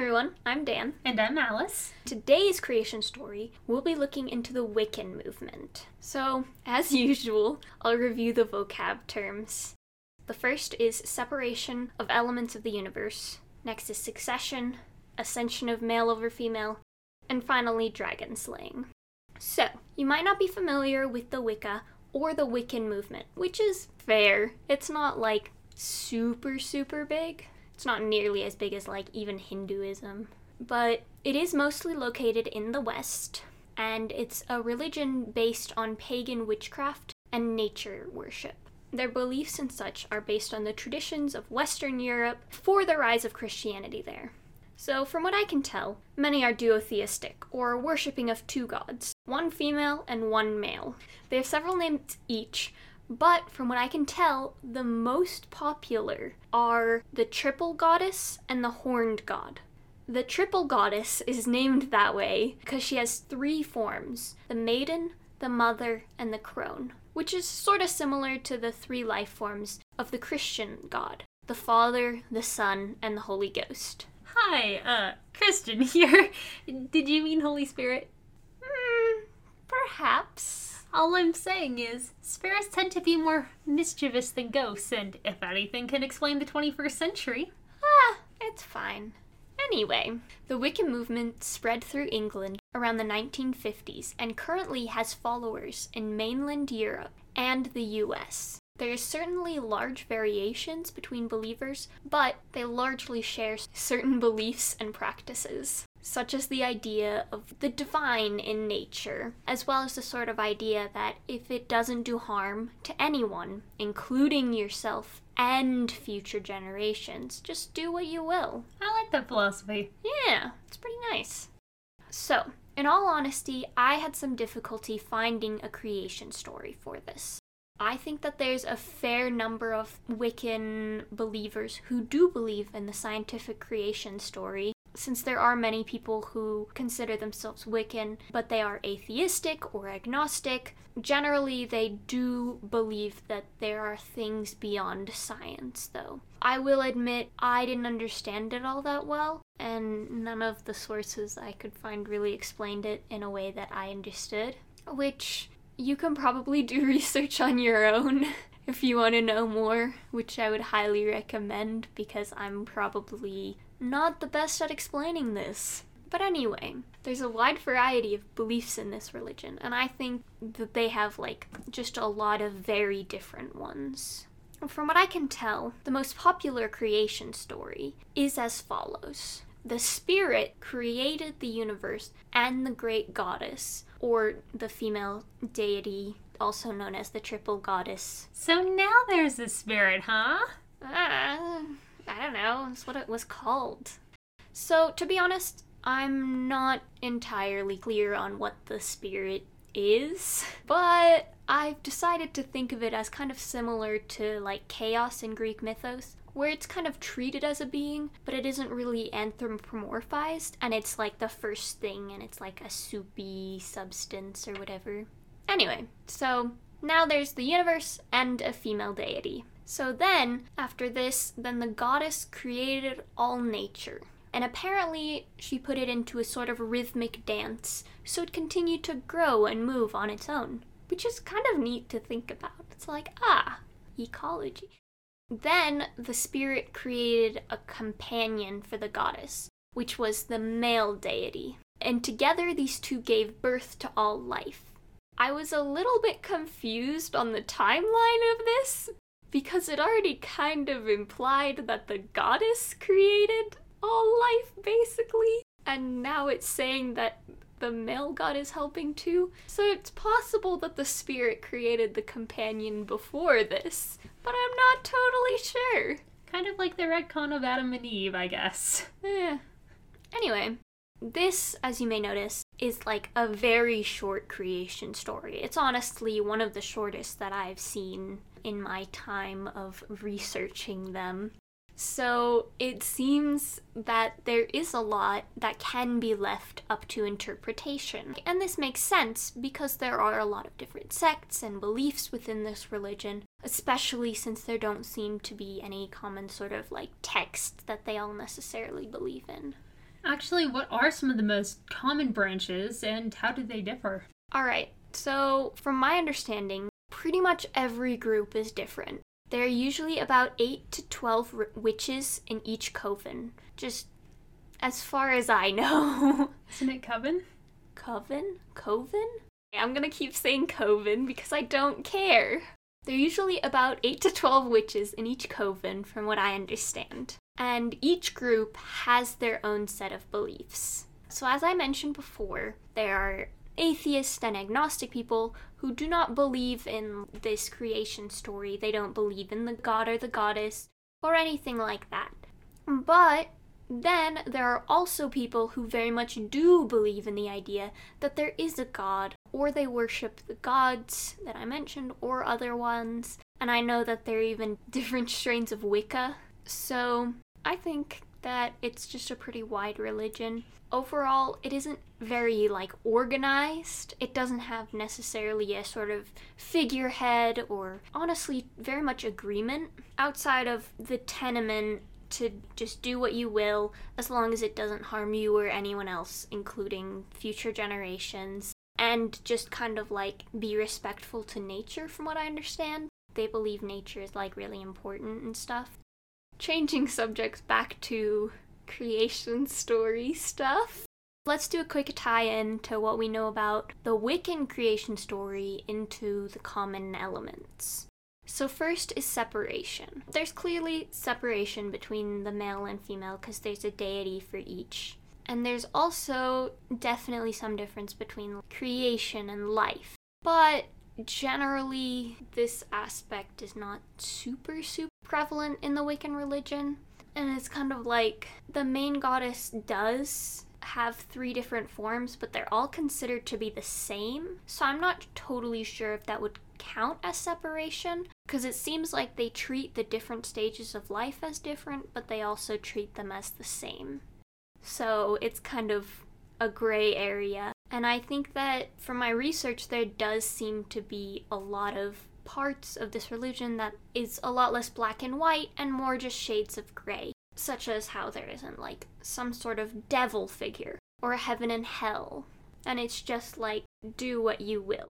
Hi everyone, I'm Dan. And I'm Alice. Today's creation story, we'll be looking into the Wiccan movement. So, as usual, I'll review the vocab terms. The first is separation of elements of the universe, next is succession, ascension of male over female, and finally dragon slaying. So, you might not be familiar with the Wicca or the Wiccan movement, which is fair. It's not like super, super big. It's not nearly as big as like even Hinduism. But it is mostly located in the West, and it's a religion based on pagan witchcraft and nature worship. Their beliefs and such are based on the traditions of Western Europe for the rise of Christianity there. So, from what I can tell, many are duotheistic, or worshipping of two gods, one female and one male. They have several names each, but from what I can tell, the most popular are the triple goddess and the horned god. The triple goddess is named that way because she has three forms the maiden, the mother, and the crone, which is sort of similar to the three life forms of the Christian God the Father, the Son, and the Holy Ghost. Hi, uh, Christian here. Did you mean Holy Spirit? Hmm, perhaps. All I'm saying is, spirits tend to be more mischievous than ghosts, and if anything can explain the 21st century. Ah, it's fine. Anyway, the Wiccan movement spread through England around the 1950s and currently has followers in mainland Europe and the US. There is certainly large variations between believers, but they largely share certain beliefs and practices, such as the idea of the divine in nature, as well as the sort of idea that if it doesn't do harm to anyone, including yourself and future generations, just do what you will. I like that philosophy. Yeah, it's pretty nice. So, in all honesty, I had some difficulty finding a creation story for this. I think that there's a fair number of Wiccan believers who do believe in the scientific creation story, since there are many people who consider themselves Wiccan, but they are atheistic or agnostic. Generally, they do believe that there are things beyond science, though. I will admit I didn't understand it all that well, and none of the sources I could find really explained it in a way that I understood, which you can probably do research on your own if you want to know more, which I would highly recommend because I'm probably not the best at explaining this. But anyway, there's a wide variety of beliefs in this religion, and I think that they have like just a lot of very different ones. From what I can tell, the most popular creation story is as follows The Spirit created the universe and the great goddess, or the female deity, also known as the triple goddess. So now there's a spirit, huh? Uh, I don't know, that's what it was called. So, to be honest, I'm not entirely clear on what the spirit is, but I've decided to think of it as kind of similar to like chaos in Greek mythos, where it's kind of treated as a being, but it isn't really anthropomorphized, and it's like the first thing, and it's like a soupy substance or whatever. Anyway, so now there's the universe and a female deity. So then, after this, then the goddess created all nature. And apparently, she put it into a sort of rhythmic dance, so it continued to grow and move on its own. Which is kind of neat to think about. It's like, ah, ecology. Then the spirit created a companion for the goddess, which was the male deity. And together these two gave birth to all life. I was a little bit confused on the timeline of this because it already kind of implied that the goddess created all life, basically. And now it's saying that the male god is helping too. So it's possible that the spirit created the companion before this, but I'm not totally sure. Kind of like the retcon of Adam and Eve, I guess. Eh. Anyway, this, as you may notice, is like a very short creation story. It's honestly one of the shortest that I've seen in my time of researching them. So it seems that there is a lot that can be left up to interpretation. And this makes sense because there are a lot of different sects and beliefs within this religion, especially since there don't seem to be any common sort of like text that they all necessarily believe in. Actually, what are some of the most common branches and how do they differ? Alright, so from my understanding, pretty much every group is different. There are usually about 8 to 12 r- witches in each coven. Just as far as I know. Isn't it Coven? Coven? Coven? I'm gonna keep saying coven because I don't care. There are usually about 8 to 12 witches in each coven, from what I understand. And each group has their own set of beliefs. So, as I mentioned before, there are atheists and agnostic people who do not believe in this creation story. They don't believe in the god or the goddess or anything like that. But then there are also people who very much do believe in the idea that there is a god, or they worship the gods that I mentioned, or other ones. And I know that there are even different strains of Wicca. So I think that it's just a pretty wide religion. Overall, it isn't very like organized. It doesn't have necessarily a sort of figurehead or honestly very much agreement outside of the tenement to just do what you will as long as it doesn't harm you or anyone else, including future generations. And just kind of like be respectful to nature, from what I understand. They believe nature is like really important and stuff. Changing subjects back to creation story stuff. Let's do a quick tie in to what we know about the Wiccan creation story into the common elements. So, first is separation. There's clearly separation between the male and female because there's a deity for each. And there's also definitely some difference between creation and life. But generally, this aspect is not super, super prevalent in the Wiccan religion. And it's kind of like the main goddess does have three different forms, but they're all considered to be the same. So I'm not totally sure if that would count as separation, because it seems like they treat the different stages of life as different, but they also treat them as the same. So it's kind of a gray area. And I think that from my research, there does seem to be a lot of parts of this religion that is a lot less black and white and more just shades of gray, such as how there isn't like some sort of devil figure or heaven and hell. And it's just like, do what you will.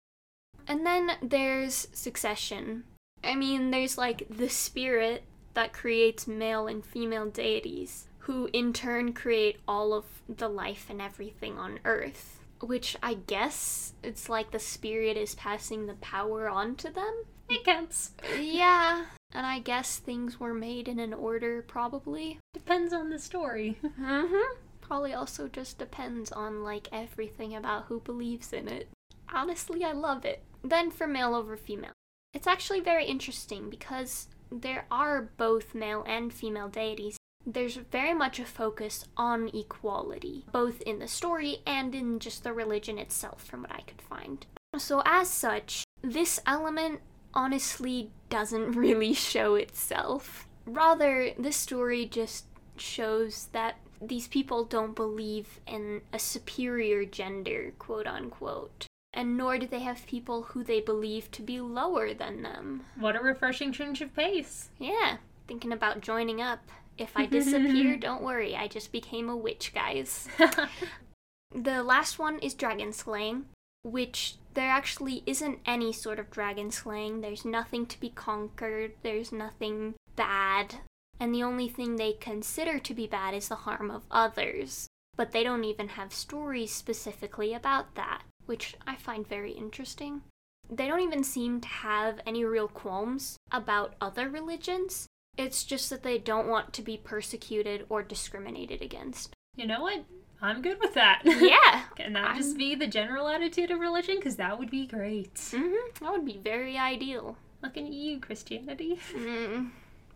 And then there's succession. I mean, there's like the spirit that creates male and female deities, who in turn create all of the life and everything on Earth. Which I guess it's like the spirit is passing the power on to them. It counts. Yeah, and I guess things were made in an order, probably. Depends on the story. Mm-hmm. Probably also just depends on like everything about who believes in it. Honestly, I love it. Then for male over female. It's actually very interesting because there are both male and female deities. There's very much a focus on equality, both in the story and in just the religion itself, from what I could find. So, as such, this element honestly doesn't really show itself. Rather, this story just shows that these people don't believe in a superior gender, quote unquote. And nor do they have people who they believe to be lower than them. What a refreshing change of pace. Yeah, thinking about joining up. If I disappear, don't worry, I just became a witch, guys. The last one is dragon slaying, which there actually isn't any sort of dragon slaying. There's nothing to be conquered, there's nothing bad. And the only thing they consider to be bad is the harm of others. But they don't even have stories specifically about that, which I find very interesting. They don't even seem to have any real qualms about other religions. It's just that they don't want to be persecuted or discriminated against. You know what? I'm good with that. Yeah. Can that just I'm- be the general attitude of religion? Because that would be great. hmm That would be very ideal. Looking at you, Christianity. Mm,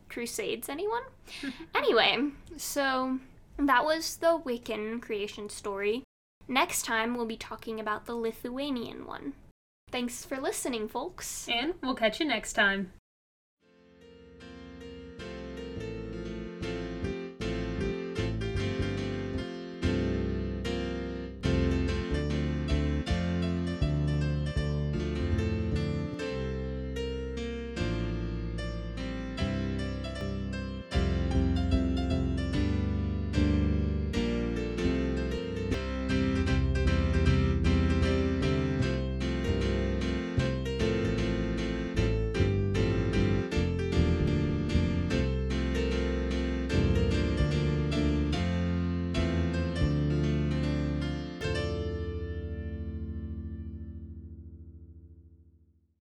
crusades, anyone? anyway, so that was the Wiccan creation story. Next time, we'll be talking about the Lithuanian one. Thanks for listening, folks. And we'll catch you next time.